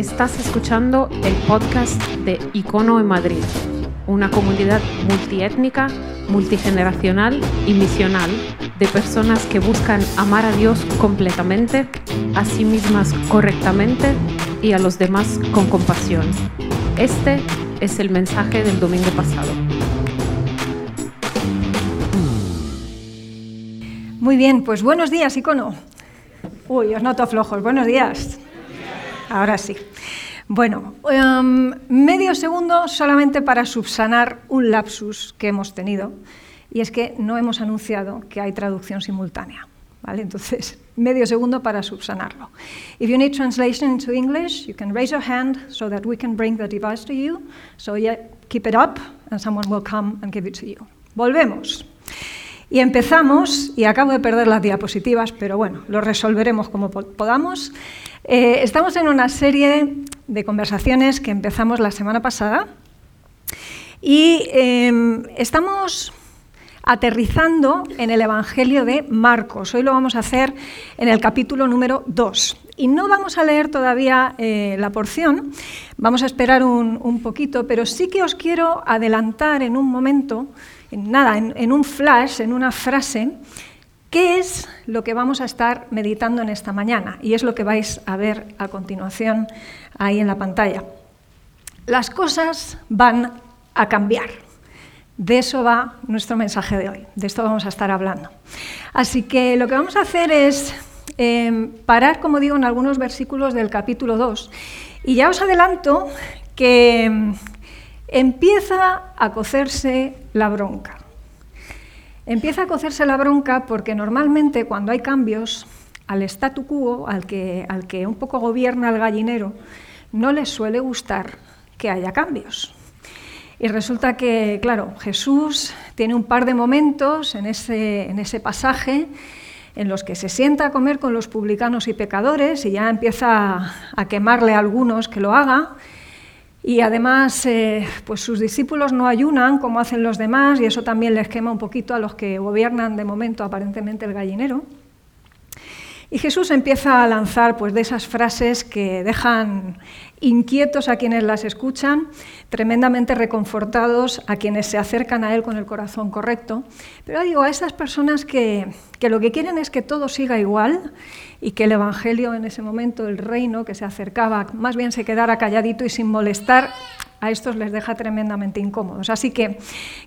Estás escuchando el podcast de Icono en Madrid, una comunidad multiétnica, multigeneracional y misional de personas que buscan amar a Dios completamente, a sí mismas correctamente y a los demás con compasión. Este es el mensaje del domingo pasado. Muy bien, pues buenos días, Icono. Uy, os noto flojos. Buenos días. Ahora sí. Bueno, em, medio segundo solamente para subsanar un lapsus que hemos tenido, y es que no hemos anunciado que hay traducción simultánea. ¿vale? Entonces, medio segundo para subsanarlo. If you need translation into English, you can raise your hand so that we can bring the device to you. So yeah, keep it up and someone will come and give it to you. Volvemos. Y empezamos, y acabo de perder las diapositivas, pero bueno, lo resolveremos como podamos. Eh, estamos en una serie de conversaciones que empezamos la semana pasada y em, estamos aterrizando en el Evangelio de Marcos. Hoy lo vamos a hacer en el capítulo número 2. Y no vamos a leer todavía eh, la porción, vamos a esperar un, poquito, pero sí que os quiero adelantar en un momento, en nada, en un flash, en una frase, qué es lo que vamos a estar meditando en esta mañana. Y es lo que vais a ver a continuación ahí en la pantalla. Las cosas van a cambiar. De eso va nuestro mensaje de hoy, de esto vamos a estar hablando. Así que lo que vamos a hacer es em, parar, como digo, en algunos versículos del capítulo 2. Y ya os adelanto que empieza a cocerse la bronca. Empieza a cocerse la bronca porque normalmente cuando hay cambios, al statu quo, al que, al que un poco gobierna el gallinero, no les suele gustar que haya cambios. Y resulta que, claro, Jesús tiene un par de momentos en ese, en ese pasaje en los que se sienta a comer con los publicanos y pecadores y ya empieza a quemarle a algunos que lo haga. Y además, eh, pues sus discípulos no ayunan como hacen los demás y eso también les quema un poquito a los que gobiernan de momento aparentemente el gallinero. Y Jesús empieza a lanzar pues, de esas frases que dejan inquietos a quienes las escuchan, tremendamente reconfortados a quienes se acercan a Él con el corazón correcto. Pero digo, a esas personas que, que lo que quieren es que todo siga igual y que el Evangelio en ese momento, el reino que se acercaba, más bien se quedara calladito y sin molestar, a estos les deja tremendamente incómodos. Así que,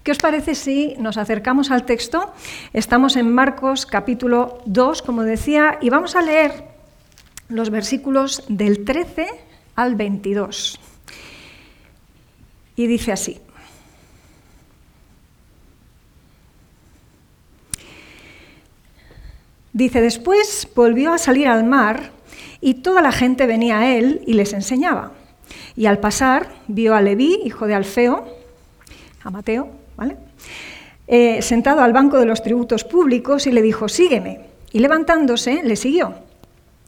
¿qué os parece si nos acercamos al texto? Estamos en Marcos capítulo 2, como decía, y vamos a leer los versículos del 13 al 22. Y dice así. Dice, después volvió a salir al mar y toda la gente venía a él y les enseñaba. Y al pasar vio a Leví, hijo de Alfeo, a Mateo, ¿vale? Eh, sentado al banco de los tributos públicos y le dijo, sígueme. Y levantándose, le siguió.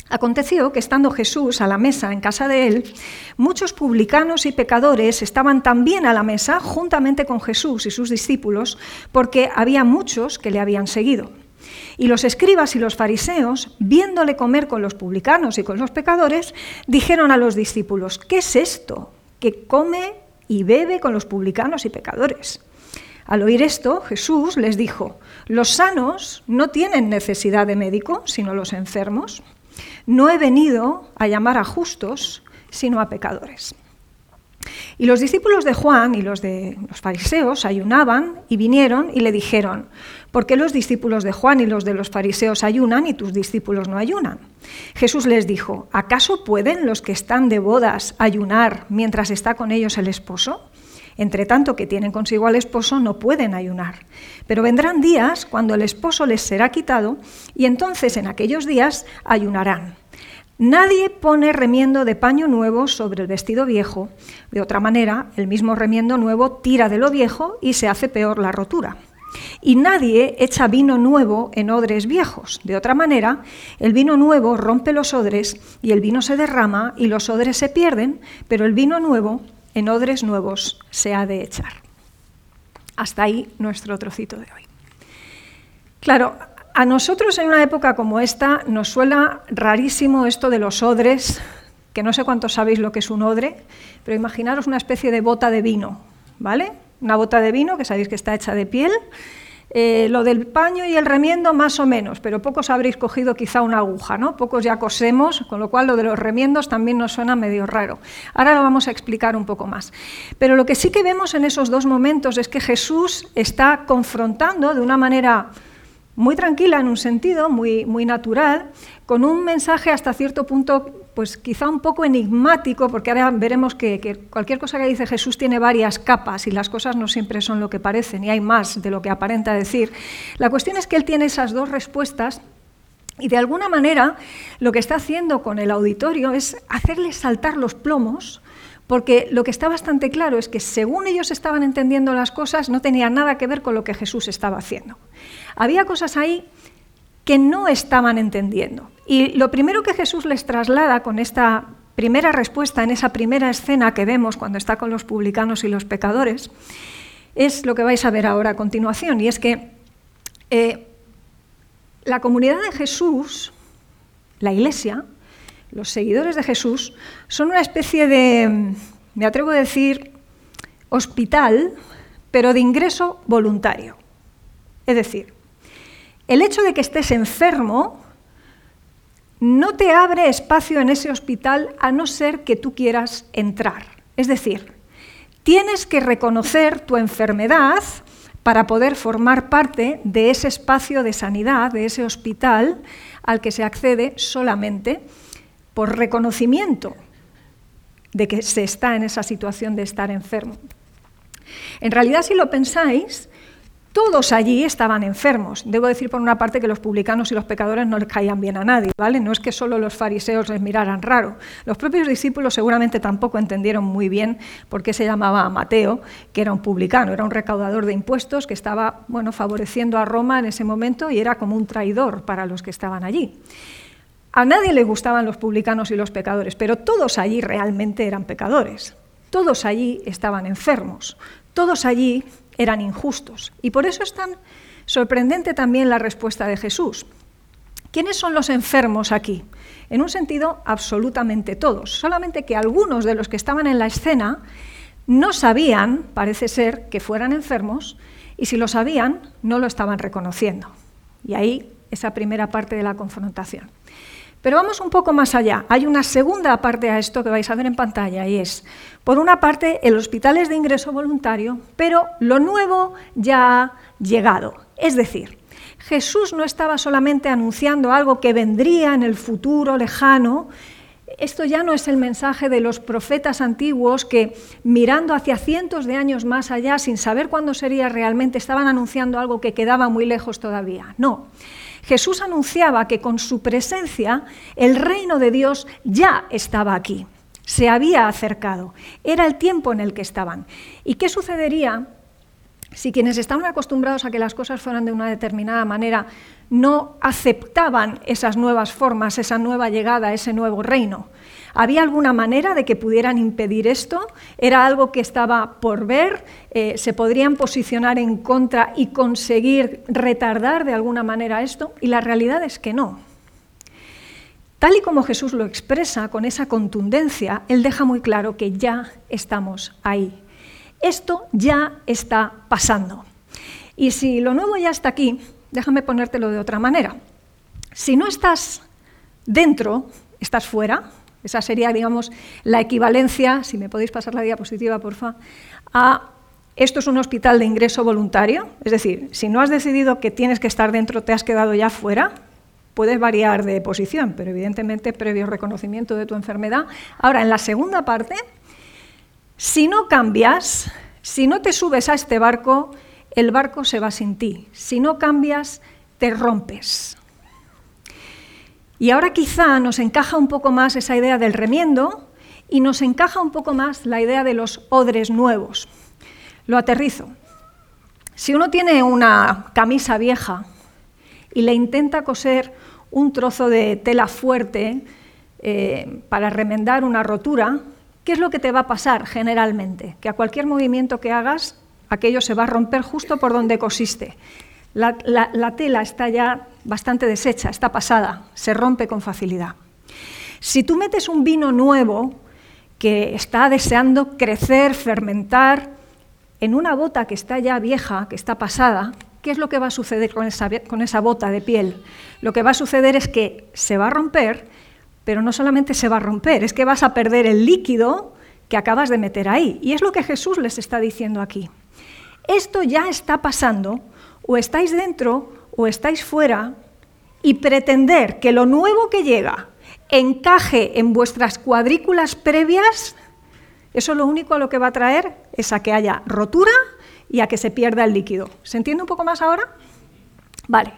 Aconteció que estando Jesús a la mesa en casa de él, muchos publicanos y pecadores estaban también a la mesa juntamente con Jesús y sus discípulos, porque había muchos que le habían seguido. Y los escribas y los fariseos, viéndole comer con los publicanos y con los pecadores, dijeron a los discípulos, ¿qué es esto? Que come y bebe con los publicanos y pecadores. Al oír esto, Jesús les dijo, los sanos no tienen necesidad de médico, sino los enfermos. No he venido a llamar a justos, sino a pecadores. Y los discípulos de Juan y los de los fariseos ayunaban y vinieron y le dijeron, ¿por qué los discípulos de Juan y los de los fariseos ayunan y tus discípulos no ayunan? Jesús les dijo, ¿acaso pueden los que están de bodas ayunar mientras está con ellos el esposo? Entre tanto que tienen consigo al esposo, no pueden ayunar. Pero vendrán días cuando el esposo les será quitado y entonces en aquellos días ayunarán. Nadie pone remiendo de paño nuevo sobre el vestido viejo. De otra manera, el mismo remiendo nuevo tira de lo viejo y se hace peor la rotura. Y nadie echa vino nuevo en odres viejos. De otra manera, el vino nuevo rompe los odres y el vino se derrama y los odres se pierden, pero el vino nuevo en odres nuevos se ha de echar. Hasta ahí nuestro trocito de hoy. Claro, a nosotros en una época como esta nos suena rarísimo esto de los odres, que no sé cuántos sabéis lo que es un odre, pero imaginaros una especie de bota de vino, ¿vale? Una bota de vino que sabéis que está hecha de piel. Eh, lo del paño y el remiendo más o menos, pero pocos habréis cogido quizá una aguja, ¿no? Pocos ya cosemos, con lo cual lo de los remiendos también nos suena medio raro. Ahora lo vamos a explicar un poco más. Pero lo que sí que vemos en esos dos momentos es que Jesús está confrontando de una manera muy tranquila en un sentido, muy, muy natural, con un mensaje hasta cierto punto, pues quizá un poco enigmático, porque ahora veremos que, cualquier cosa que dice Jesús tiene varias capas y las cosas no siempre son lo que parecen y hay más de lo que aparenta decir. La cuestión es que él tiene esas dos respuestas y de alguna manera lo que está haciendo con el auditorio es hacerle saltar los plomos porque lo que está bastante claro es que según ellos estaban entendiendo las cosas, no tenía nada que ver con lo que Jesús estaba haciendo. Había cosas ahí que no estaban entendiendo. Y lo primero que Jesús les traslada con esta primera respuesta, en esa primera escena que vemos cuando está con los publicanos y los pecadores, es lo que vais a ver ahora a continuación, y es que eh, la comunidad de Jesús, la iglesia, los seguidores de Jesús son una especie de, me atrevo a decir, hospital, pero de ingreso voluntario. Es decir, el hecho de que estés enfermo no te abre espacio en ese hospital a no ser que tú quieras entrar. Es decir, tienes que reconocer tu enfermedad para poder formar parte de ese espacio de sanidad, de ese hospital al que se accede solamente por reconocimiento de que se está en esa situación de estar enfermo. En realidad, si lo pensáis, todos allí estaban enfermos. Debo decir por una parte que los publicanos y los pecadores no les caían bien a nadie, ¿vale? No es que solo los fariseos les miraran raro. Los propios discípulos seguramente tampoco entendieron muy bien por qué se llamaba Mateo, que era un publicano, era un recaudador de impuestos que estaba, bueno, favoreciendo a Roma en ese momento y era como un traidor para los que estaban allí. A nadie le gustaban los publicanos y los pecadores, pero todos allí realmente eran pecadores. Todos allí estaban enfermos. Todos allí eran injustos. Y por eso es tan sorprendente también la respuesta de Jesús. ¿Quiénes son los enfermos aquí? En un sentido, absolutamente todos. Solamente que algunos de los que estaban en la escena no sabían, parece ser, que fueran enfermos, y si lo sabían, no lo estaban reconociendo. Y ahí esa primera parte de la confrontación. Pero vamos un poco más allá. Hay una segunda parte a esto que vais a ver en pantalla y es, por una parte, el hospital es de ingreso voluntario, pero lo nuevo ya ha llegado. Es decir, Jesús no estaba solamente anunciando algo que vendría en el futuro lejano, esto ya no es el mensaje de los profetas antiguos que mirando hacia cientos de años más allá, sin saber cuándo sería realmente, estaban anunciando algo que quedaba muy lejos todavía. No, Jesús anunciaba que con su presencia el reino de Dios ya estaba aquí, se había acercado, era el tiempo en el que estaban. ¿Y qué sucedería si quienes estaban acostumbrados a que las cosas fueran de una determinada manera no aceptaban esas nuevas formas, esa nueva llegada, ese nuevo reino? ¿Había alguna manera de que pudieran impedir esto? ¿Era algo que estaba por ver? Eh, ¿Se podrían posicionar en contra y conseguir retardar de alguna manera esto? Y la realidad es que no. Tal y como Jesús lo expresa con esa contundencia, Él deja muy claro que ya estamos ahí. Esto ya está pasando. Y si lo nuevo ya está aquí, déjame ponértelo de otra manera. Si no estás dentro, estás fuera, esa sería, digamos, la equivalencia, si me podéis pasar la diapositiva, porfa, a esto es un hospital de ingreso voluntario, es decir, si no has decidido que tienes que estar dentro, te has quedado ya fuera, puedes variar de posición, pero evidentemente previo reconocimiento de tu enfermedad. Ahora, en la segunda parte, si no cambias, si no te subes a este barco, el barco se va sin ti. Si no cambias, te rompes. Y ahora quizá nos encaja un poco más esa idea del remiendo y nos encaja un poco más la idea de los odres nuevos. Lo aterrizo. Si uno tiene una camisa vieja y le intenta coser un trozo de tela fuerte eh, para remendar una rotura, ¿qué es lo que te va a pasar generalmente? Que a cualquier movimiento que hagas, aquello se va a romper justo por donde cosiste. La, tela está ya bastante deshecha, está pasada, se rompe con facilidad. Si tú metes un vino nuevo que está deseando crecer, fermentar, en una bota que está ya vieja, que está pasada, ¿qué es lo que va a suceder con esa, bota de piel? Lo que va a suceder es que se va a romper, pero no solamente se va a romper, es que vas a perder el líquido que acabas de meter ahí. Y es lo que Jesús les está diciendo aquí. Esto ya está pasando, o estáis dentro o estáis fuera, y pretender que lo nuevo que llega encaje en vuestras cuadrículas previas, eso lo único a lo que va a traer es a que haya rotura y a que se pierda el líquido. ¿Se entiende un poco más ahora? Vale.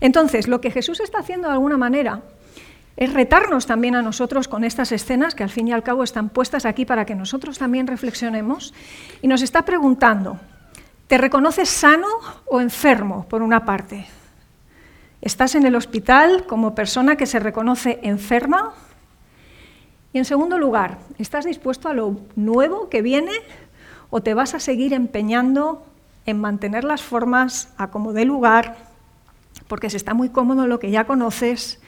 Entonces, lo que Jesús está haciendo de alguna manera es retarnos también a nosotros con estas escenas que al fin y al cabo están puestas aquí para que nosotros también reflexionemos y nos está preguntando, ¿te reconoces sano o enfermo por una parte? ¿Estás en el hospital como persona que se reconoce enferma? Y en segundo lugar, ¿estás dispuesto a lo nuevo que viene o te vas a seguir empeñando en mantener las formas a como dé lugar, porque se está muy cómodo lo que ya conoces,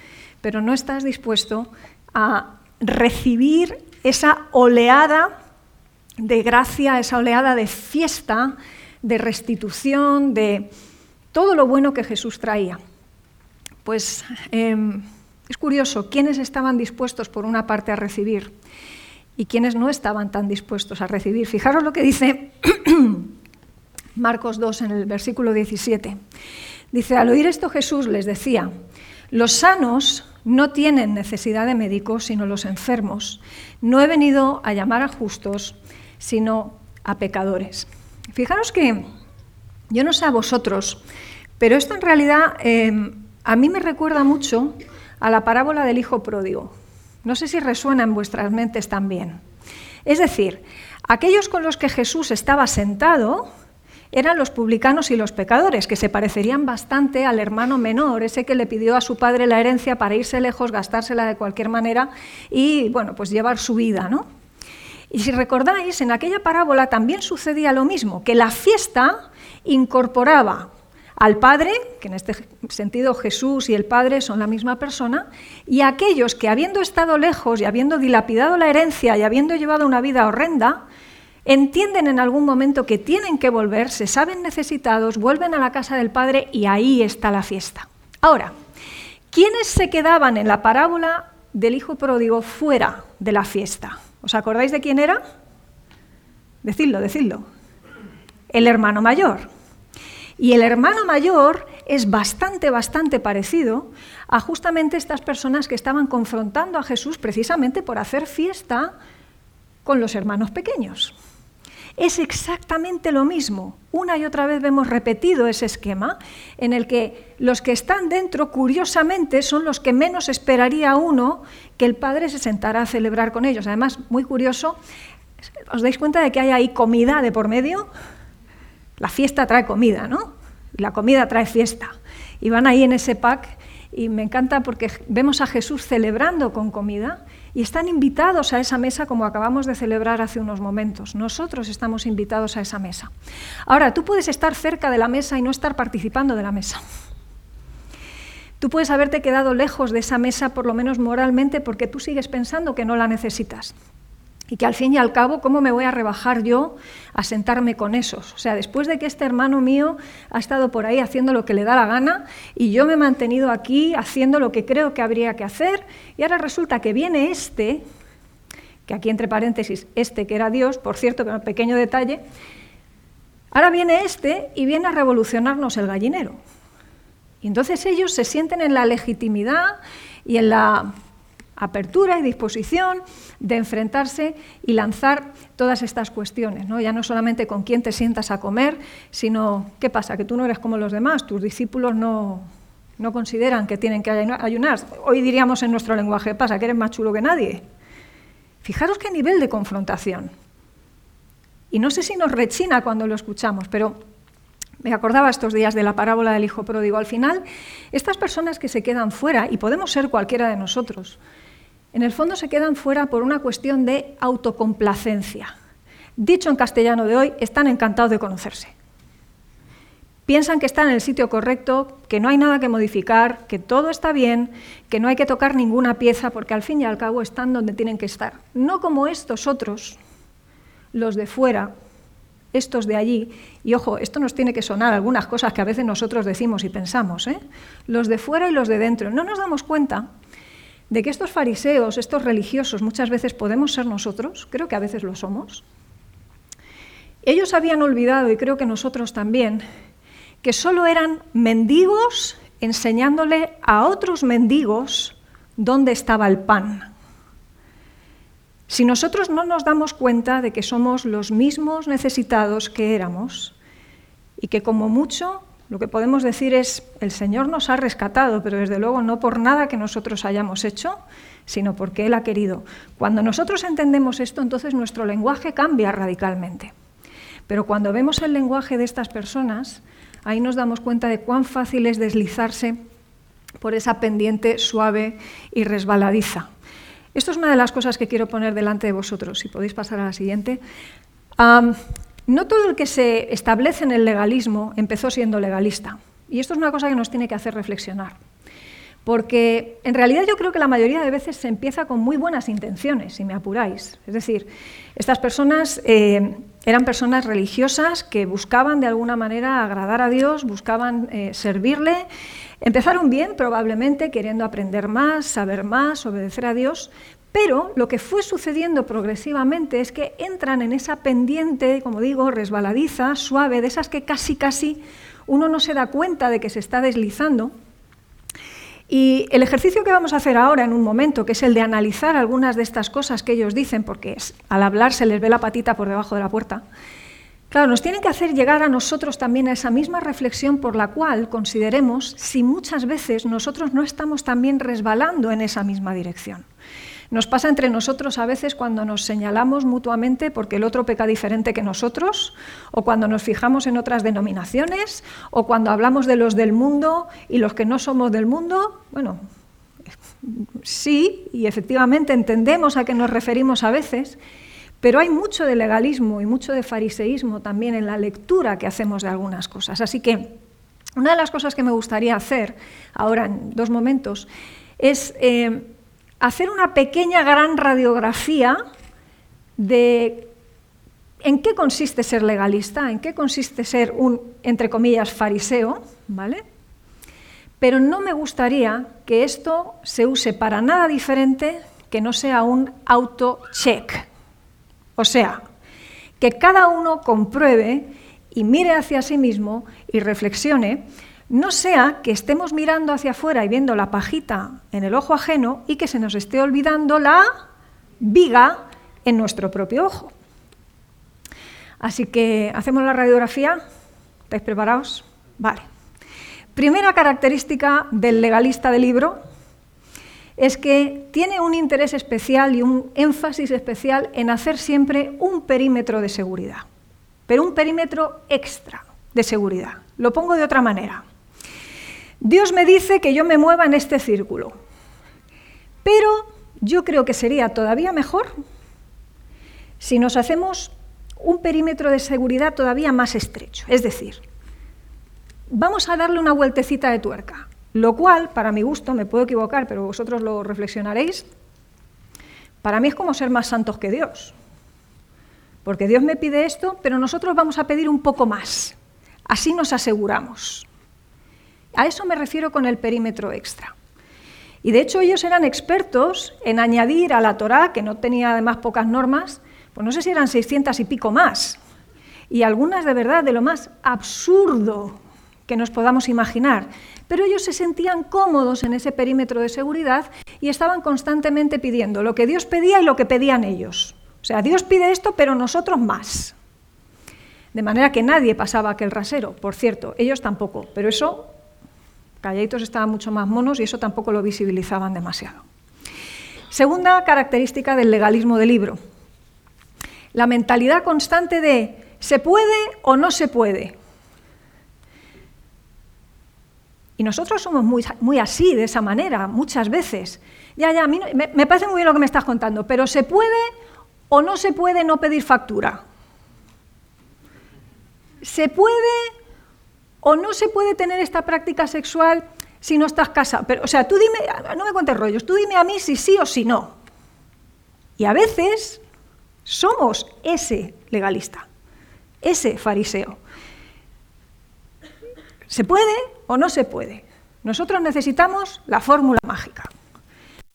pero no estás dispuesto a recibir esa oleada de gracia, esa oleada de fiesta, de restitución, de todo lo bueno que Jesús traía? Pues em, es curioso, ¿quiénes estaban dispuestos por una parte a recibir y quiénes no estaban tan dispuestos a recibir? Fijaros lo que dice Marcos 2 en el versículo 17. Dice, al oír esto Jesús les decía, los sanos no tienen necesidad de médicos, sino los enfermos. No he venido a llamar a justos, sino a pecadores. Fijaros que yo no sé a vosotros, pero esto en realidad em, a mí me recuerda mucho a la parábola del hijo pródigo. No sé si resuena en vuestras mentes también. Es decir, aquellos con los que Jesús estaba sentado eran los publicanos y los pecadores, que se parecerían bastante al hermano menor, ese que le pidió a su padre la herencia para irse lejos, gastársela de cualquier manera y, bueno, pues llevar su vida, ¿no? Y si recordáis, en aquella parábola también sucedía lo mismo, que la fiesta incorporaba al Padre, que en este sentido Jesús y el Padre son la misma persona, y a aquellos que habiendo estado lejos y habiendo dilapidado la herencia y habiendo llevado una vida horrenda, entienden en algún momento que tienen que volver, se saben necesitados, vuelven a la casa del Padre y ahí está la fiesta. Ahora, ¿quiénes se quedaban en la parábola del Hijo Pródigo fuera de la fiesta? ¿Os acordáis de quién era? Decidlo, decidlo. El hermano mayor. Y el hermano mayor es bastante, bastante parecido a justamente estas personas que estaban confrontando a Jesús precisamente por hacer fiesta con los hermanos pequeños. Es exactamente lo mismo. Una y otra vez vemos repetido ese esquema en el que los que están dentro, curiosamente, son los que menos esperaría uno que el padre se sentara a celebrar con ellos. Además, muy curioso, ¿os dais cuenta de que hay ahí comida de por medio? La fiesta trae comida, ¿no? La comida trae fiesta. Y van ahí en ese pack y me encanta porque vemos a Jesús celebrando con comida y están invitados a esa mesa como acabamos de celebrar hace unos momentos. Nosotros estamos invitados a esa mesa. Ahora, tú puedes estar cerca de la mesa y no estar participando de la mesa. Tú puedes haberte quedado lejos de esa mesa, por lo menos moralmente, porque tú sigues pensando que no la necesitas. Y que al fin y al cabo, ¿cómo me voy a rebajar yo a sentarme con esos? O sea, después de que este hermano mío ha estado por ahí haciendo lo que le da la gana y yo me he mantenido aquí haciendo lo que creo que habría que hacer, y ahora resulta que viene este, que aquí entre paréntesis, este que era Dios, por cierto, que un pequeño detalle, ahora viene este y viene a revolucionarnos el gallinero. Y entonces ellos se sienten en la legitimidad y en la apertura y disposición de enfrentarse y lanzar todas estas cuestiones, ¿no? ya no solamente con quién te sientas a comer, sino qué pasa, que tú no eres como los demás, tus discípulos no, no consideran que tienen que ayunar. Hoy diríamos en nuestro lenguaje, pasa, que eres más chulo que nadie. Fijaros qué nivel de confrontación. Y no sé si nos rechina cuando lo escuchamos, pero me acordaba estos días de la parábola del hijo pródigo. Al final, estas personas que se quedan fuera, y podemos ser cualquiera de nosotros, en el fondo se quedan fuera por una cuestión de autocomplacencia. Dicho en castellano de hoy, están encantados de conocerse. piensan que están en el sitio correcto, que no hay nada que modificar, que todo está bien, que no hay que tocar ninguna pieza, porque al fin y al cabo están donde tienen que estar. No como estos otros, los de fuera, estos de allí, y ojo, esto nos tiene que sonar algunas cosas que a veces nosotros decimos y pensamos, ¿eh? los de fuera y los de dentro. No nos damos cuenta de que estos fariseos, estos religiosos, muchas veces podemos ser nosotros, creo que a veces lo somos. Ellos habían olvidado, y creo que nosotros también, que solo eran mendigos enseñándole a otros mendigos dónde estaba el pan. Si nosotros no nos damos cuenta de que somos los mismos necesitados que éramos y que como mucho lo que podemos decir es, el Señor nos ha rescatado, pero desde luego no por nada que nosotros hayamos hecho, sino porque Él ha querido. Cuando nosotros entendemos esto, entonces nuestro lenguaje cambia radicalmente. Pero cuando vemos el lenguaje de estas personas, ahí nos damos cuenta de cuán fácil es deslizarse por esa pendiente suave y resbaladiza. Esto es una de las cosas que quiero poner delante de vosotros. Si podéis pasar a la siguiente. No todo el que se establece en el legalismo empezó siendo legalista. Y esto es una cosa que nos tiene que hacer reflexionar. Porque en realidad yo creo que la mayoría de veces se empieza con muy buenas intenciones, si me apuráis. Es decir, estas personas eh, eran personas religiosas que buscaban de alguna manera agradar a Dios, buscaban eh, servirle. Empezaron bien, probablemente, queriendo aprender más, saber más, obedecer a Dios, pero lo que fue sucediendo progresivamente es que entran en esa pendiente, como digo, resbaladiza, suave, de esas que casi, casi uno no se da cuenta de que se está deslizando y el ejercicio que vamos a hacer ahora en un momento, que es el de analizar algunas de estas cosas que ellos dicen, porque al hablar se les ve la patita por debajo de la puerta, claro, nos tienen que hacer llegar a nosotros también a esa misma reflexión por la cual consideremos si muchas veces nosotros no estamos también resbalando en esa misma dirección. Nos pasa entre nosotros a veces cuando nos señalamos mutuamente porque el otro peca diferente que nosotros, o cuando nos fijamos en otras denominaciones, o cuando hablamos de los del mundo y los que no somos del mundo. Bueno, sí, y efectivamente entendemos a qué nos referimos a veces, pero hay mucho de legalismo y mucho de fariseísmo también en la lectura que hacemos de algunas cosas. Así que una de las cosas que me gustaría hacer ahora en dos momentos es eh, hacer una pequeña gran radiografía de en qué consiste ser legalista, en qué consiste ser un, entre comillas, fariseo, ¿vale? Pero no me gustaría que esto se use para nada diferente que no sea un auto-check. O sea, que cada uno compruebe y mire hacia sí mismo y reflexione no sea que estemos mirando hacia afuera y viendo la pajita en el ojo ajeno y que se nos esté olvidando la viga en nuestro propio ojo. Así que hacemos la radiografía. ¿Estáis preparados? Vale. Primera característica del legalista del libro es que tiene un interés especial y un énfasis especial en hacer siempre un perímetro de seguridad, pero un perímetro extra de seguridad. Lo pongo de otra manera. Dios me dice que yo me mueva en este círculo, pero yo creo que sería todavía mejor si nos hacemos un perímetro de seguridad todavía más estrecho. Es decir, vamos a darle una vueltecita de tuerca, lo cual, para mi gusto, me puedo equivocar, pero vosotros lo reflexionaréis, para mí es como ser más santos que Dios. Porque Dios me pide esto, pero nosotros vamos a pedir un poco más. Así nos aseguramos. A eso me refiero con el perímetro extra. Y de hecho ellos eran expertos en añadir a la Torá, que no tenía además pocas normas, pues no sé si eran 600 y pico más, y algunas de verdad de lo más absurdo que nos podamos imaginar. Pero ellos se sentían cómodos en ese perímetro de seguridad y estaban constantemente pidiendo lo que Dios pedía y lo que pedían ellos. O sea, Dios pide esto, pero nosotros más. De manera que nadie pasaba aquel rasero, por cierto, ellos tampoco, pero eso Calladitos estaban mucho más monos y eso tampoco lo visibilizaban demasiado. Segunda característica del legalismo del libro. La mentalidad constante de ¿se puede o no se puede? Y nosotros somos muy, así, de esa manera, muchas veces. Ya, ya, a mí me parece muy bien lo que me estás contando, pero ¿se puede o no se puede no pedir factura? ¿Se puede O no se puede tener esta práctica sexual si no estás casado. Pero, o sea, tú dime, no me cuentes rollos, tú dime a mí si sí o si no. Y a veces somos ese legalista, ese fariseo. ¿Se puede o no se puede? Nosotros necesitamos la fórmula mágica.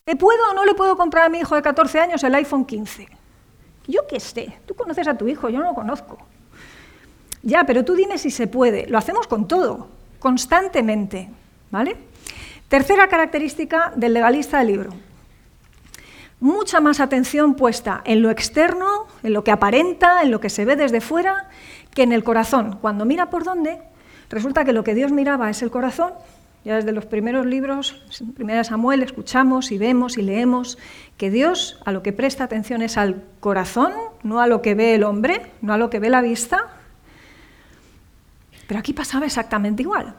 ¿Le puedo o no le puedo comprar a mi hijo de 14 años el iPhone 15? Yo qué sé, tú conoces a tu hijo, yo no lo conozco. Ya, pero tú dime si se puede. Lo hacemos con todo, constantemente. ¿vale? Tercera característica del legalista del libro. Mucha más atención puesta en lo externo, en lo que aparenta, en lo que se ve desde fuera, que en el corazón. Cuando mira por dónde, resulta que lo que Dios miraba es el corazón ya desde los primeros libros, Primera Samuel, escuchamos y vemos y leemos que Dios a lo que presta atención es al corazón, no a lo que ve el hombre, no a lo que ve la vista. Pero aquí pasaba exactamente igual.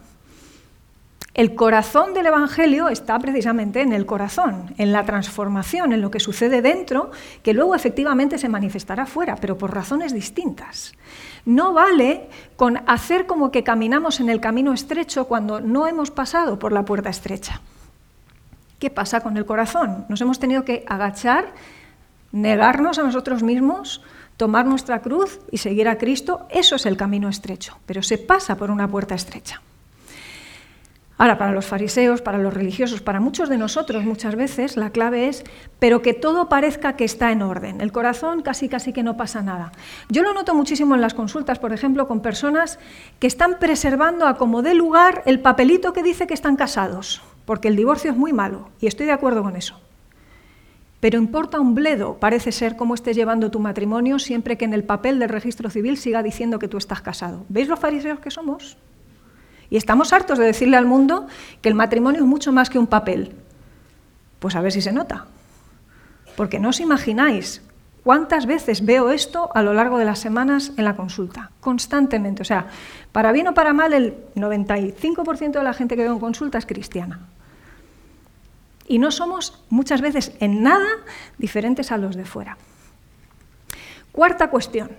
El corazón del Evangelio está precisamente en el corazón, en la transformación, en lo que sucede dentro, que luego efectivamente se manifestará fuera, pero por razones distintas. No vale con hacer como que caminamos en el camino estrecho cuando no hemos pasado por la puerta estrecha. ¿Qué pasa con el corazón? Nos hemos tenido que agachar, negarnos a nosotros mismos, tomar nuestra cruz y seguir a Cristo. Eso es el camino estrecho, pero se pasa por una puerta estrecha. Ahora, para los fariseos, para los religiosos, para muchos de nosotros muchas veces la clave es, pero que todo parezca que está en orden. El corazón casi casi que no pasa nada. Yo lo noto muchísimo en las consultas, por ejemplo, con personas que están preservando a como dé lugar el papelito que dice que están casados, porque el divorcio es muy malo, y estoy de acuerdo con eso. Pero importa un bledo, parece ser, cómo estés llevando tu matrimonio siempre que en el papel del registro civil siga diciendo que tú estás casado. ¿Veis los fariseos que somos? Y estamos hartos de decirle al mundo que el matrimonio es mucho más que un papel. Pues a ver si se nota. Porque no os imagináis cuántas veces veo esto a lo largo de las semanas en la consulta, constantemente. O sea, para bien o para mal, el 95% de la gente que veo en consulta es cristiana. Y no somos muchas veces en nada diferentes a los de fuera. Cuarta cuestión,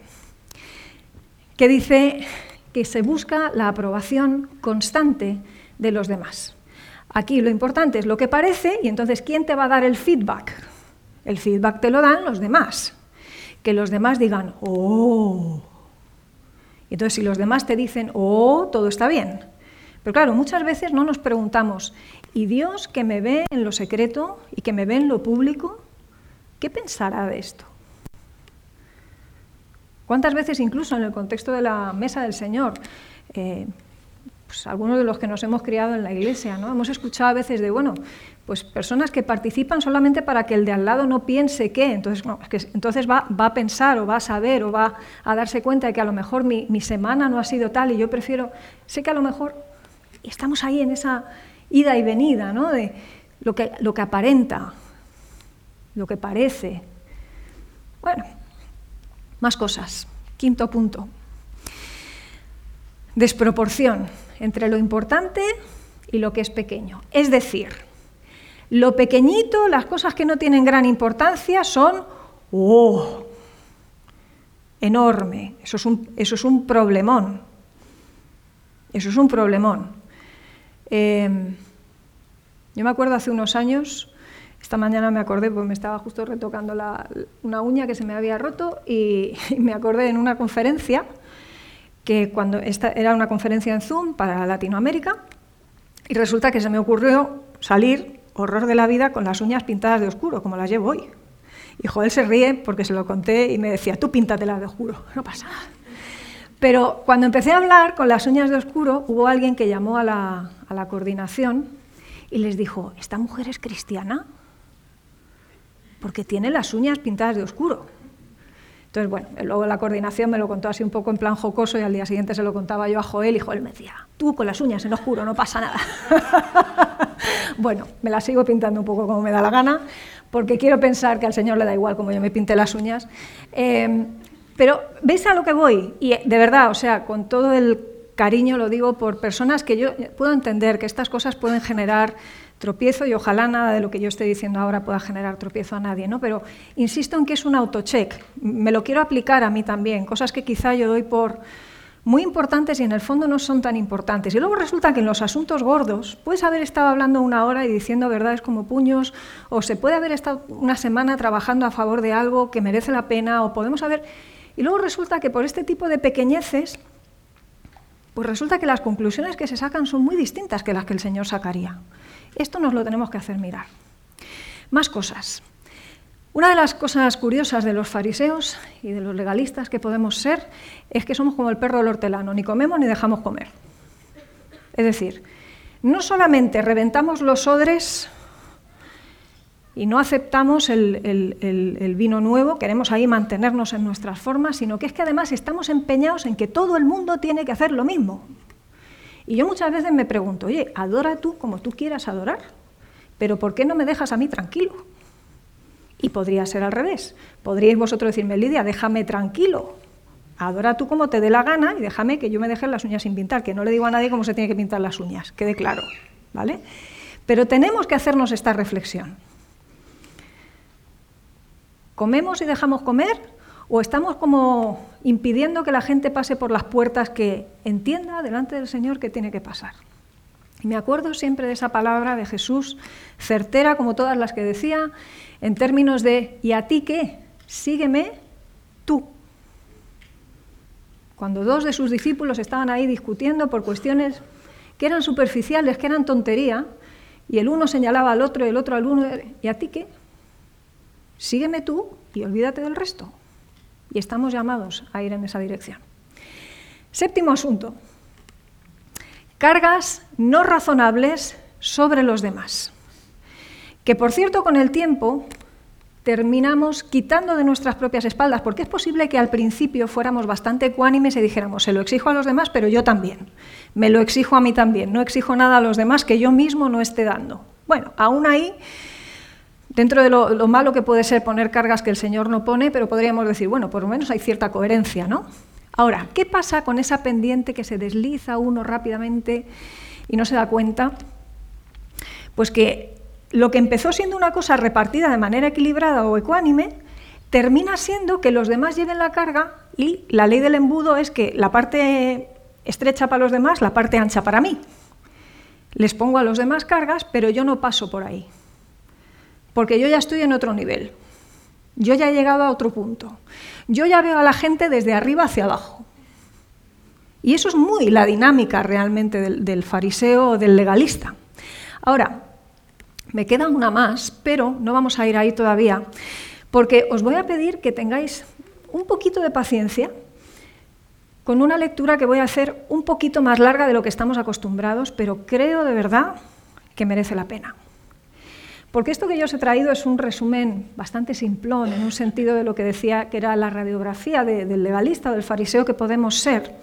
que dice que se busca la aprobación constante de los demás. Aquí lo importante es lo que parece y entonces ¿quién te va a dar el feedback? El feedback te lo dan los demás. Que los demás digan, oh. Y entonces si los demás te dicen, oh, todo está bien. Pero claro, muchas veces no nos preguntamos, ¿y Dios que me ve en lo secreto y que me ve en lo público, qué pensará de esto? ¿Cuántas veces incluso en el contexto de la mesa del Señor? Eh, pues algunos de los que nos hemos criado en la iglesia, ¿no? Hemos escuchado a veces de, bueno, pues personas que participan solamente para que el de al lado no piense qué, entonces, entonces va, a pensar o va a saber o va a darse cuenta de que a lo mejor mi, semana no ha sido tal y yo prefiero, sé que a lo mejor, estamos ahí en esa ida y venida, ¿no? De lo que, lo que aparenta, lo que parece. Bueno, más cosas. Quinto punto. Desproporción entre lo importante y lo que es pequeño. Es decir, lo pequeñito, las cosas que no tienen gran importancia son, ¡oh! Enorme. Eso es un, eso es un problemón. Eso es un problemón. Em, yo me acuerdo hace unos años esta mañana me acordé, porque me estaba justo retocando una uña que se me había roto y, me acordé en una conferencia, que cuando esta era una conferencia en Zoom para Latinoamérica, y resulta que se me ocurrió salir, horror de la vida, con las uñas pintadas de oscuro, como las llevo hoy. Y Joel se ríe porque se lo conté y me decía, tú píntatelas de oscuro, no pasa nada. Pero cuando empecé a hablar con las uñas de oscuro, hubo alguien que llamó a la, a la coordinación y les dijo, ¿esta mujer es cristiana? porque tiene las uñas pintadas de oscuro. Entonces, bueno, luego la coordinación me lo contó así un poco en plan jocoso y al día siguiente se lo contaba yo a Joel y Joel me decía, tú con las uñas en oscuro, no pasa nada. bueno, me las sigo pintando un poco como me da la gana, porque quiero pensar que al Señor le da igual como yo me pinte las uñas. Em, pero veis a lo que voy, y de verdad, o sea, con todo el cariño lo digo por personas que yo puedo entender que estas cosas pueden generar tropiezo y ojalá nada de lo que yo estoy diciendo ahora pueda generar tropiezo a nadie, ¿no? Pero insisto en que es un autocheck, me lo quiero aplicar a mí también, cosas que quizá yo doy por, muy importantes y en el fondo no son tan importantes. Y luego resulta que en los asuntos gordos puedes haber estado hablando una hora y diciendo verdades como puños, o se puede haber estado una semana trabajando a favor de algo que merece la pena, o podemos haber... Y luego resulta que por este tipo de pequeñeces, pues resulta que las conclusiones que se sacan son muy distintas que las que el Señor sacaría. Esto nos lo tenemos que hacer mirar. Más cosas. Una de las cosas curiosas de los fariseos y de los legalistas que podemos ser es que somos como el perro del hortelano, ni comemos ni dejamos comer. Es decir, no solamente reventamos los odres y no aceptamos el, vino nuevo, queremos ahí mantenernos en nuestras formas, sino que es que además estamos empeñados en que todo el mundo tiene que hacer lo mismo. Y yo muchas veces me pregunto, oye, adora tú como tú quieras adorar, pero ¿por qué no me dejas a mí tranquilo? Y podría ser al revés. Podríais vosotros decirme, Lidia, déjame tranquilo. Adora tú como te dé la gana y déjame que yo me deje las uñas sin pintar, que no le digo a nadie cómo se tiene que pintar las uñas, quede claro, ¿vale? Pero tenemos que hacernos esta reflexión. ¿Comemos y dejamos comer? ¿O estamos como impidiendo que la gente pase por las puertas que entienda delante del Señor que tiene que pasar? Y me acuerdo siempre de esa palabra de Jesús, certera como todas las que decía, en términos de ¿y a ti qué? Sígueme tú. Cuando dos de sus discípulos estaban ahí discutiendo por cuestiones que eran superficiales, que eran tontería, y el uno señalaba al otro y el otro al uno, ¿y a ti qué? Sígueme tú y olvídate del resto. Y estamos llamados a ir en esa dirección. Séptimo asunto. Cargas no razonables sobre los demás que por cierto con el tiempo terminamos quitando de nuestras propias espaldas, porque es posible que al principio fuéramos bastante ecuánimes y dijéramos, se lo exijo a los demás, pero yo también, me lo exijo a mí también, no exijo nada a los demás que yo mismo no esté dando. Bueno, aún ahí, dentro de lo, lo malo que puede ser poner cargas que el Señor no pone, pero podríamos decir, bueno, por lo menos hay cierta coherencia, ¿no? Ahora, ¿qué pasa con esa pendiente que se desliza uno rápidamente y no se da cuenta? Pues que lo que empezó siendo una cosa repartida de manera equilibrada o ecuánime, termina siendo que los demás lleven la carga y la ley del embudo es que la parte estrecha para los demás, la parte ancha para mí. Les pongo a los demás cargas, pero yo no paso por ahí, porque yo ya estoy en otro nivel, yo ya he llegado a otro punto, yo ya veo a la gente desde arriba hacia abajo. Y eso es muy la dinámica realmente del, fariseo o del legalista. Ahora, me queda una más, pero no vamos a ir ahí todavía, porque os voy a pedir que tengáis un poquito de paciencia con una lectura que voy a hacer un poquito más larga de lo que estamos acostumbrados, pero creo de verdad que merece la pena. Porque esto que yo os he traído es un resumen bastante simplón en un sentido de lo que decía que era la radiografía del legalista o del fariseo que podemos ser.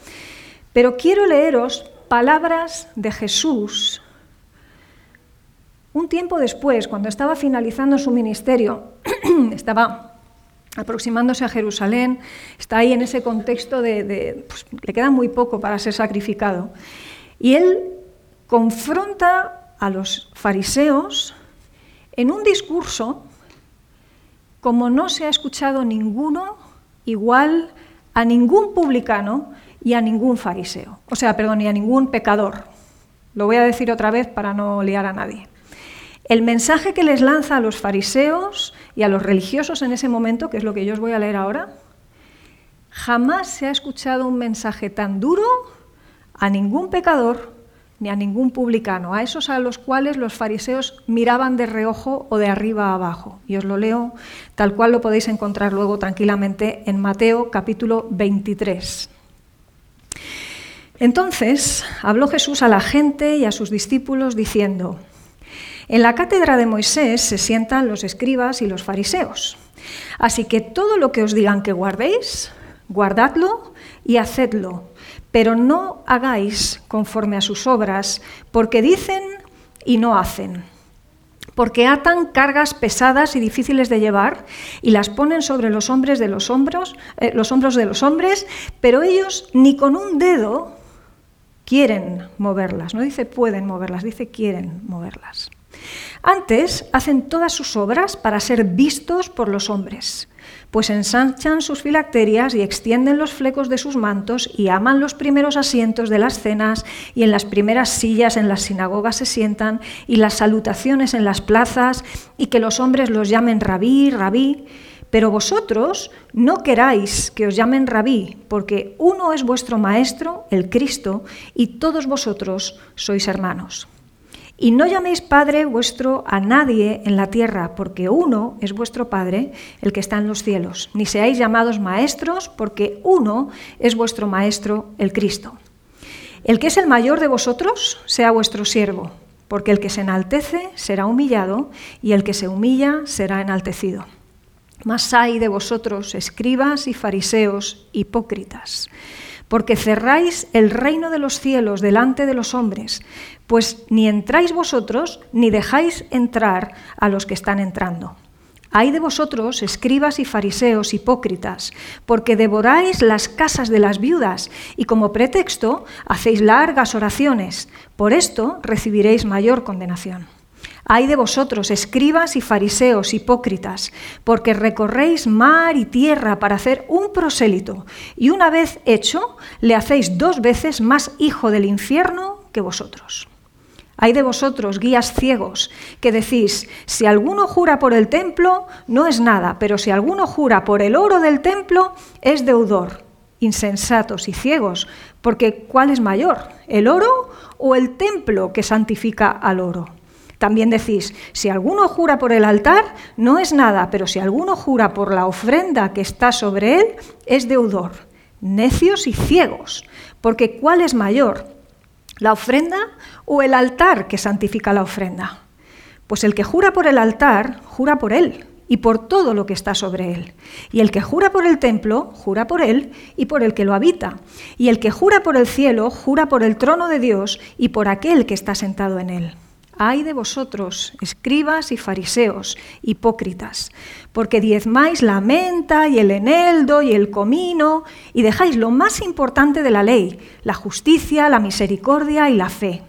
Pero quiero leeros palabras de Jesús un tiempo después, cuando estaba finalizando su ministerio, estaba aproximándose a Jerusalén, está ahí en ese contexto de, pues, le queda muy poco para ser sacrificado. Y él confronta a los fariseos en un discurso como no se ha escuchado ninguno igual a ningún publicano y a ningún fariseo. O sea, perdón, y a ningún pecador. Lo voy a decir otra vez para no liar a nadie. El mensaje que les lanza a los fariseos y a los religiosos en ese momento, que es lo que yo os voy a leer ahora, jamás se ha escuchado un mensaje tan duro a ningún pecador ni a ningún publicano, a esos a los cuales los fariseos miraban de reojo o de arriba a abajo. Y os lo leo tal cual lo podéis encontrar luego tranquilamente en Mateo capítulo 23. Entonces habló Jesús a la gente y a sus discípulos diciendo, en la cátedra de Moisés se sientan los escribas y los fariseos. Así que todo lo que os digan que guardéis, guardadlo y hacedlo, pero no hagáis conforme a sus obras, porque dicen y no hacen. Porque atan cargas pesadas y difíciles de llevar y las ponen sobre los hombres de los hombros, eh, los hombros de los hombres, pero ellos ni con un dedo quieren moverlas. No dice pueden moverlas, dice quieren moverlas. Antes hacen todas sus obras para ser vistos por los hombres, pues ensanchan sus filacterias y extienden los flecos de sus mantos y aman los primeros asientos de las cenas y en las primeras sillas en las sinagogas se sientan y las salutaciones en las plazas y que los hombres los llamen rabí, rabí. Pero vosotros no queráis que os llamen rabí, porque uno es vuestro maestro, el Cristo, y todos vosotros sois hermanos. Y no llaméis Padre vuestro a nadie en la tierra, porque uno es vuestro Padre, el que está en los cielos. Ni seáis llamados maestros, porque uno es vuestro Maestro, el Cristo. El que es el mayor de vosotros, sea vuestro siervo, porque el que se enaltece será humillado, y el que se humilla será enaltecido. Mas hay de vosotros, escribas y fariseos, hipócritas porque cerráis el reino de los cielos delante de los hombres, pues ni entráis vosotros ni dejáis entrar a los que están entrando. Hay de vosotros, escribas y fariseos hipócritas, porque devoráis las casas de las viudas y como pretexto hacéis largas oraciones. Por esto recibiréis mayor condenación. Hay de vosotros, escribas y fariseos hipócritas, porque recorréis mar y tierra para hacer un prosélito, y una vez hecho, le hacéis dos veces más hijo del infierno que vosotros. Hay de vosotros, guías ciegos, que decís, si alguno jura por el templo, no es nada, pero si alguno jura por el oro del templo, es deudor. Insensatos y ciegos, porque ¿cuál es mayor, el oro o el templo que santifica al oro? También decís, si alguno jura por el altar, no es nada, pero si alguno jura por la ofrenda que está sobre él, es deudor. Necios y ciegos, porque ¿cuál es mayor? ¿La ofrenda o el altar que santifica la ofrenda? Pues el que jura por el altar, jura por él y por todo lo que está sobre él. Y el que jura por el templo, jura por él y por el que lo habita. Y el que jura por el cielo, jura por el trono de Dios y por aquel que está sentado en él. Ay de vosotros, escribas y fariseos, hipócritas, porque diezmáis la menta y el eneldo y el comino y dejáis lo más importante de la ley, la justicia, la misericordia y la fe.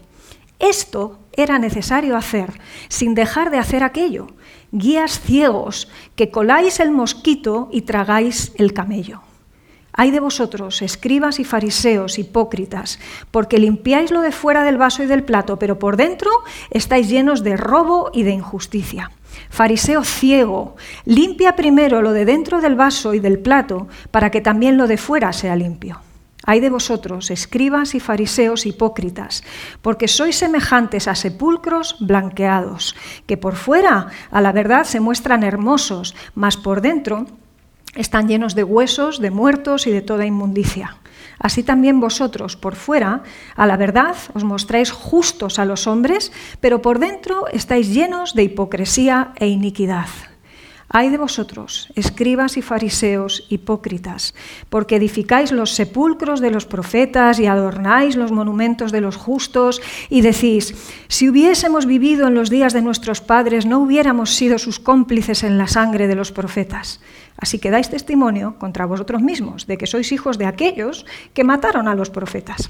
Esto era necesario hacer sin dejar de hacer aquello. Guías ciegos que coláis el mosquito y tragáis el camello. Hay de vosotros, escribas y fariseos, hipócritas, porque limpiáis lo de fuera del vaso y del plato, pero por dentro estáis llenos de robo y de injusticia. Fariseo ciego, limpia primero lo de dentro del vaso y del plato, para que también lo de fuera sea limpio. Hay de vosotros, escribas y fariseos hipócritas, porque sois semejantes a sepulcros blanqueados, que por fuera a la verdad se muestran hermosos, mas por dentro están llenos de huesos, de muertos y de toda inmundicia. Así también vosotros, por fuera, a la verdad, os mostráis justos a los hombres, pero por dentro estáis llenos de hipocresía e iniquidad. Ay de vosotros, escribas y fariseos hipócritas, porque edificáis los sepulcros de los profetas y adornáis los monumentos de los justos, y decís, si hubiésemos vivido en los días de nuestros padres, no hubiéramos sido sus cómplices en la sangre de los profetas. Así que dais testimonio contra vosotros mismos de que sois hijos de aquellos que mataron a los profetas.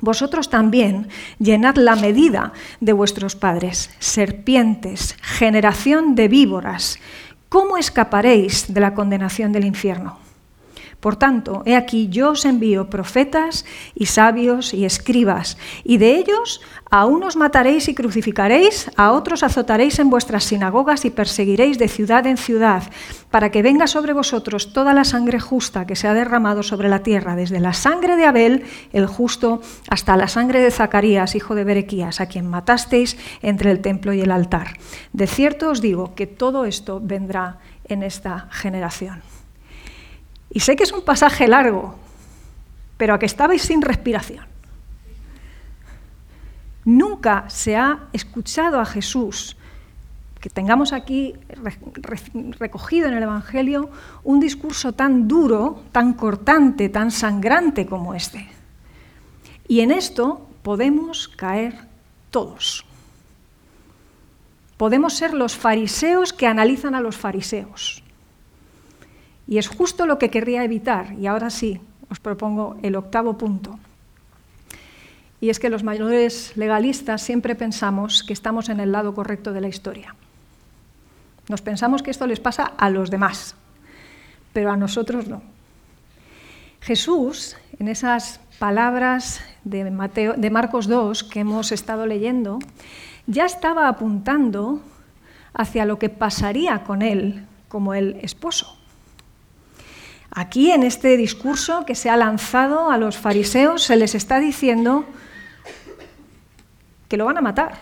Vosotros también llenad la medida de vuestros padres, serpientes, generación de víboras. ¿Cómo escaparéis de la condenación del infierno? Por tanto, he aquí yo os envío profetas y sabios y escribas, y de ellos a unos mataréis y crucificaréis, a otros azotaréis en vuestras sinagogas y perseguiréis de ciudad en ciudad, para que venga sobre vosotros toda la sangre justa que se ha derramado sobre la tierra, desde la sangre de Abel, el justo, hasta la sangre de Zacarías, hijo de Berequías, a quien matasteis entre el templo y el altar. De cierto os digo que todo esto vendrá en esta generación. Y sé que es un pasaje largo, pero a que estabais sin respiración. Nunca se ha escuchado a Jesús, que tengamos aquí recogido en el Evangelio, un discurso tan duro, tan cortante, tan sangrante como este. Y en esto podemos caer todos. Podemos ser los fariseos que analizan a los fariseos. Y es justo lo que querría evitar. Y ahora sí, os propongo el octavo punto. y es que los mayores legalistas siempre pensamos que estamos en el lado correcto de la historia. Nos pensamos que esto les pasa a los demás, pero a nosotros no. Jesús, en esas palabras de, Marcos 2 que hemos estado leyendo, ya estaba apuntando hacia lo que pasaría con él como el esposo. Aquí, en este discurso que se ha lanzado a los fariseos, se les está diciendo que lo van a matar,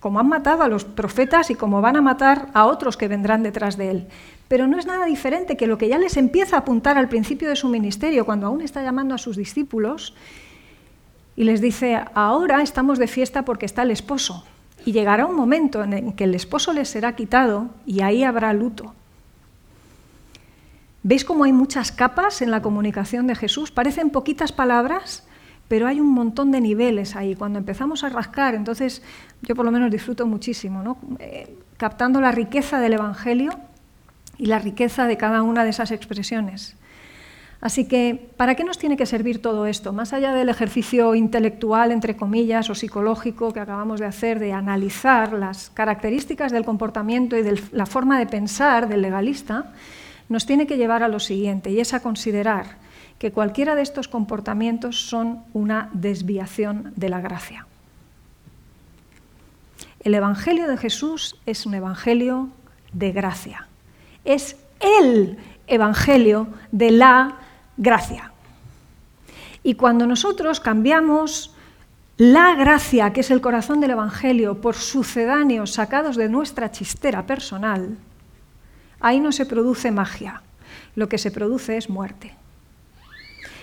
como han matado a los profetas y como van a matar a otros que vendrán detrás de él. Pero no es nada diferente que lo que ya les empieza a apuntar al principio de su ministerio, cuando aún está llamando a sus discípulos, y les dice, ahora estamos de fiesta porque está el esposo, y llegará un momento en que el esposo les será quitado y ahí habrá luto. ¿Veis cómo hay muchas capas en la comunicación de Jesús? Parecen poquitas palabras, pero hay un montón de niveles ahí. Cuando empezamos a rascar, entonces yo por lo menos disfruto muchísimo. Eh, captando la riqueza del Evangelio y la riqueza de cada una de esas expresiones. Así que, ¿para qué nos tiene que servir todo esto? Más allá del ejercicio intelectual, entre comillas, o psicológico que acabamos de hacer, de analizar las características del comportamiento y de la forma de pensar del legalista, nos tiene que llevar a lo siguiente, y es a considerar que cualquiera de estos comportamientos son una desviación de la gracia. El Evangelio de Jesús es un Evangelio de gracia. Es el Evangelio de la gracia. Y cuando nosotros cambiamos la gracia, que es el corazón del Evangelio, por sucedáneos sacados de nuestra chistera personal, ahí no se produce magia, lo que se produce es muerte.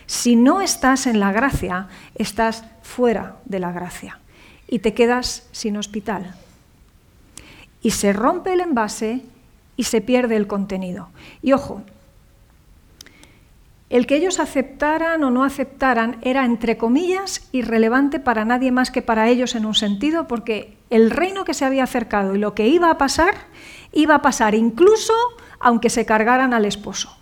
Si no estás en la gracia, estás fuera de la gracia y te quedas sin hospital. Y se rompe el envase y se pierde el contenido. Y ojo, el que ellos aceptaran o no aceptaran era, entre comillas, irrelevante para nadie más que para ellos en un sentido, porque el reino que se había acercado y lo que iba a pasar, iba a pasar incluso aunque se cargaran al esposo.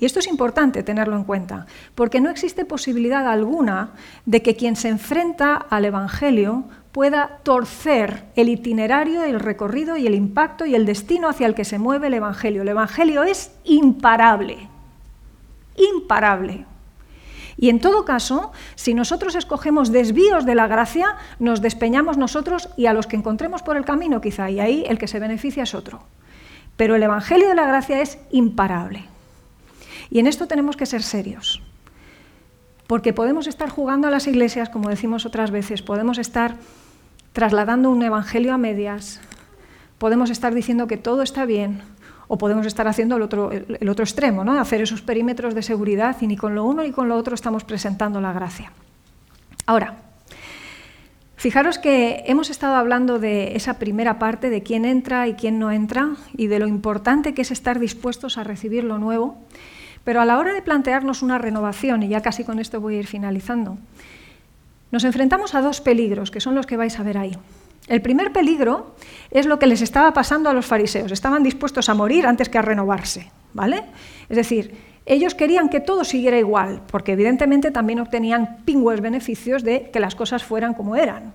Y esto es importante tenerlo en cuenta, porque no existe posibilidad alguna de que quien se enfrenta al Evangelio pueda torcer el itinerario, el recorrido y el impacto y el destino hacia el que se mueve el Evangelio. El Evangelio es imparable, imparable. Y en todo caso, si nosotros escogemos desvíos de la gracia, nos despeñamos nosotros y a los que encontremos por el camino quizá, y ahí el que se beneficia es otro. Pero el Evangelio de la gracia es imparable. Y en esto tenemos que ser serios. Porque podemos estar jugando a las iglesias, como decimos otras veces, podemos estar trasladando un evangelio a medias, podemos estar diciendo que todo está bien, o podemos estar haciendo el otro, extremo, ¿no? hacer esos perímetros de seguridad y ni con lo uno ni con lo otro estamos presentando la gracia. Ahora, fijaros que hemos estado hablando de esa primera parte, de quién entra y quién no entra, y de lo importante que es estar dispuestos a recibir lo nuevo. Pero a la hora de plantearnos una renovación, y ya casi con esto voy a ir finalizando, nos enfrentamos a dos peligros, que son los que vais a ver ahí. El primer peligro es lo que les estaba pasando a los fariseos. Estaban dispuestos a morir antes que a renovarse, ¿vale? Es decir, ellos querían que todo siguiera igual, porque evidentemente también obtenían pingües beneficios de que las cosas fueran como eran.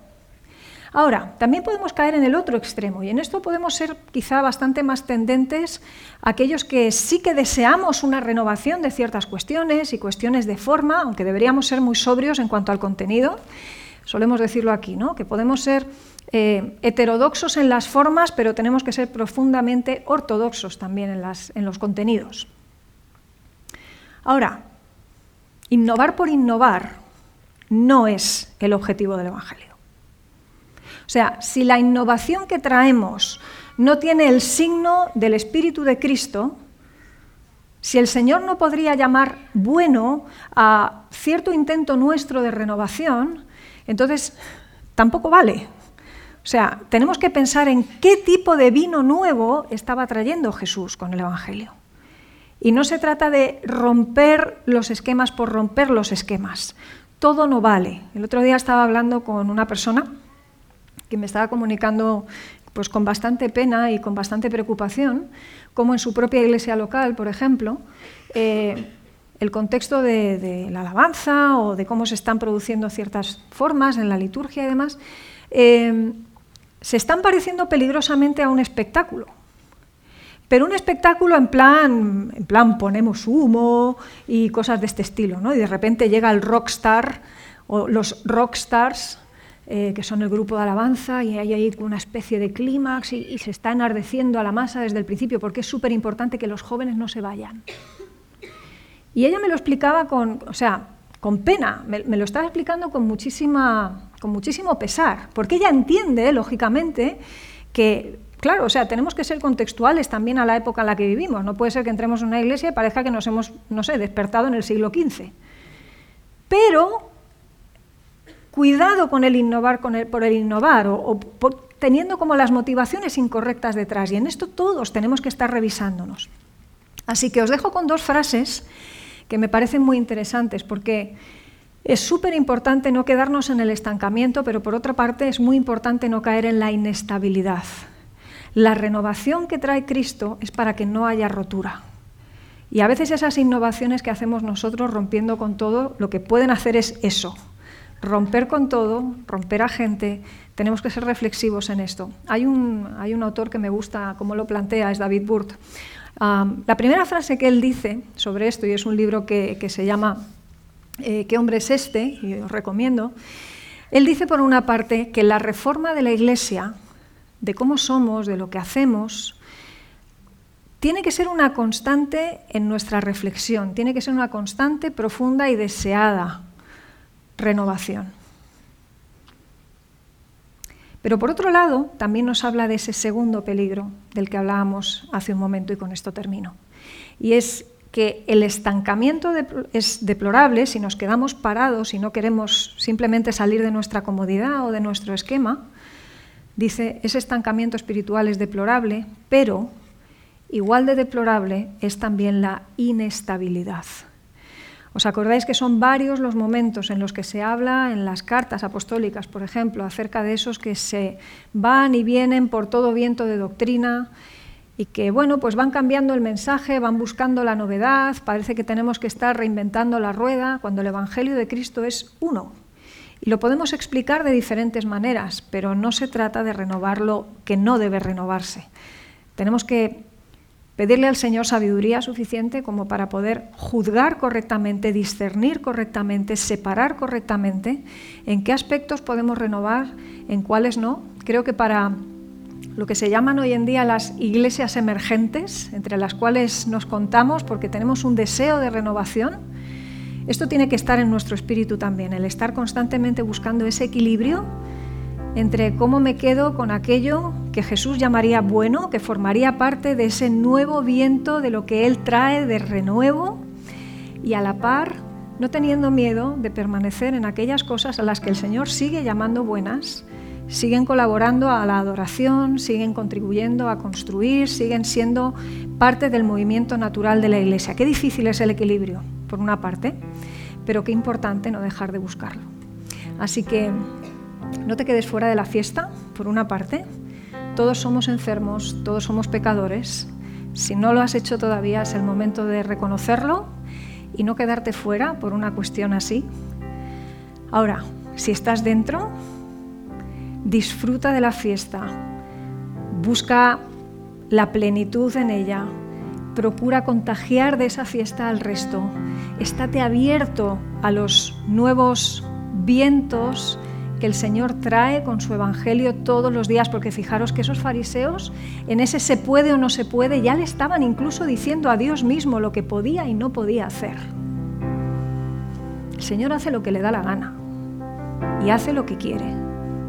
Ahora, también podemos caer en el otro extremo y en esto podemos ser quizá bastante más tendentes a aquellos que sí que deseamos una renovación de ciertas cuestiones y cuestiones de forma, aunque deberíamos ser muy sobrios en cuanto al contenido. Solemos decirlo aquí, ¿no? que podemos ser eh, heterodoxos en las formas, pero tenemos que ser profundamente ortodoxos también en, en los contenidos. Ahora, innovar por innovar no es el objetivo del Evangelio. O sea, si la innovación que traemos no tiene el signo del Espíritu de Cristo, si el Señor no podría llamar bueno a cierto intento nuestro de renovación, entonces tampoco vale. O sea, tenemos que pensar en qué tipo de vino nuevo estaba trayendo Jesús con el Evangelio. Y no se trata de romper los esquemas por romper los esquemas. Todo no vale. El otro día estaba hablando con una persona que me estaba comunicando pues con bastante pena y con bastante preocupación, como en su propia iglesia local, por ejemplo, eh, el contexto de, la alabanza o de cómo se están produciendo ciertas formas en la liturgia y demás, eh, se están pareciendo peligrosamente a un espectáculo. Pero un espectáculo en plan, en plan ponemos humo y cosas de este estilo, ¿no? Y de repente llega el rockstar o los rockstars, eh, que son el grupo de alabanza, y hay ahí una especie de clímax y, se está enardeciendo a la masa desde el principio, porque es súper importante que los jóvenes no se vayan. Y ella me lo explicaba con, o sea, con pena, me, lo estaba explicando con, muchísima, con muchísimo pesar, porque ella entiende, lógicamente, que Claro, o sea, tenemos que ser contextuales también a la época en la que vivimos. No puede ser que entremos en una iglesia y parezca que nos hemos, no sé, despertado en el siglo XV. Pero cuidado con el innovar por el innovar o, teniendo como las motivaciones incorrectas detrás. Y en esto todos tenemos que estar revisándonos. Así que os dejo con dos frases que me parecen muy interesantes porque es súper importante no quedarnos en el estancamiento, pero por otra parte es muy importante no caer en la inestabilidad. La renovación que trae Cristo es para que no haya rotura. Y a veces esas innovaciones que hacemos nosotros rompiendo con todo, lo que pueden hacer es eso, romper con todo, romper a gente. Tenemos que ser reflexivos en esto. Hay un, hay un autor que me gusta cómo lo plantea, es David Burt. la primera frase que él dice sobre esto, y es un libro que, se llama eh, ¿Qué hombre es este? y os recomiendo, él dice por una parte que la reforma de la Iglesia de cómo somos, de lo que hacemos, tiene que ser una constante en nuestra reflexión, tiene que ser una constante, profunda y deseada renovación. Pero por otro lado, también nos habla de ese segundo peligro del que hablábamos hace un momento y con esto termino. Y es que el estancamiento es deplorable si nos quedamos parados y no queremos simplemente salir de nuestra comodidad o de nuestro esquema, Dice, ese estancamiento espiritual es deplorable, pero igual de deplorable es también la inestabilidad. ¿Os acordáis que son varios los momentos en los que se habla en las cartas apostólicas, por ejemplo, acerca de esos que se van y vienen por todo viento de doctrina y que, bueno, pues van cambiando el mensaje, van buscando la novedad, parece que tenemos que estar reinventando la rueda, cuando el Evangelio de Cristo es uno, y lo podemos explicar de diferentes maneras, pero no se trata de renovar lo que no debe renovarse. Tenemos que pedirle al Señor sabiduría suficiente como para poder juzgar correctamente, discernir correctamente, separar correctamente en qué aspectos podemos renovar, en cuáles no. Creo que para lo que se llaman hoy en día las iglesias emergentes, entre las cuales nos contamos porque tenemos un deseo de renovación, esto tiene que estar en nuestro espíritu también, el estar constantemente buscando ese equilibrio entre cómo me quedo con aquello que Jesús llamaría bueno, que formaría parte de ese nuevo viento de lo que Él trae de renuevo, y a la par no teniendo miedo de permanecer en aquellas cosas a las que el Señor sigue llamando buenas, siguen colaborando a la adoración, siguen contribuyendo a construir, siguen siendo parte del movimiento natural de la Iglesia. Qué difícil es el equilibrio por una parte, pero qué importante no dejar de buscarlo. Así que no te quedes fuera de la fiesta, por una parte. Todos somos enfermos, todos somos pecadores. Si no lo has hecho todavía, es el momento de reconocerlo y no quedarte fuera por una cuestión así. Ahora, si estás dentro, disfruta de la fiesta, busca la plenitud en ella, procura contagiar de esa fiesta al resto. Estate abierto a los nuevos vientos que el Señor trae con su Evangelio todos los días, porque fijaros que esos fariseos en ese se puede o no se puede ya le estaban incluso diciendo a Dios mismo lo que podía y no podía hacer. El Señor hace lo que le da la gana y hace lo que quiere,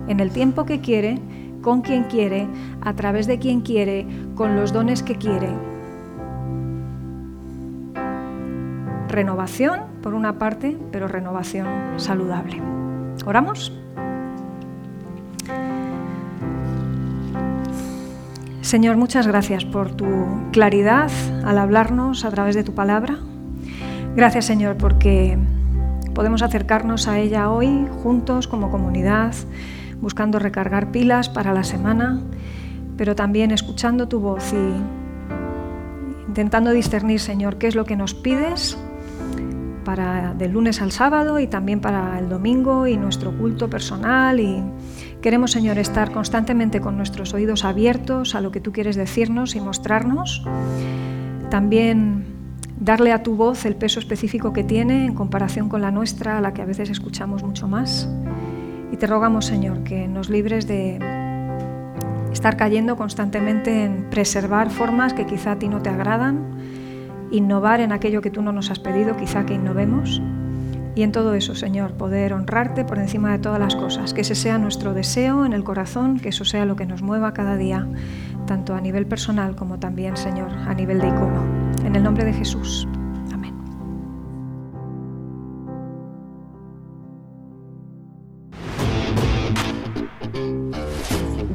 en el tiempo que quiere, con quien quiere, a través de quien quiere, con los dones que quiere. Renovación, por una parte, pero renovación saludable. ¿Oramos? Señor, muchas gracias por tu claridad al hablarnos a través de tu palabra. Gracias, Señor, porque podemos acercarnos a ella hoy juntos como comunidad, buscando recargar pilas para la semana, pero también escuchando tu voz y intentando discernir, Señor, qué es lo que nos pides para del lunes al sábado y también para el domingo y nuestro culto personal y queremos Señor estar constantemente con nuestros oídos abiertos a lo que tú quieres decirnos y mostrarnos. También darle a tu voz el peso específico que tiene en comparación con la nuestra, a la que a veces escuchamos mucho más. Y te rogamos, Señor, que nos libres de estar cayendo constantemente en preservar formas que quizá a ti no te agradan, innovar en aquello que tú no nos has pedido, quizá que innovemos. Y en todo eso, Señor, poder honrarte por encima de todas las cosas, que ese sea nuestro deseo en el corazón, que eso sea lo que nos mueva cada día, tanto a nivel personal como también, Señor, a nivel de icono. En el nombre de Jesús.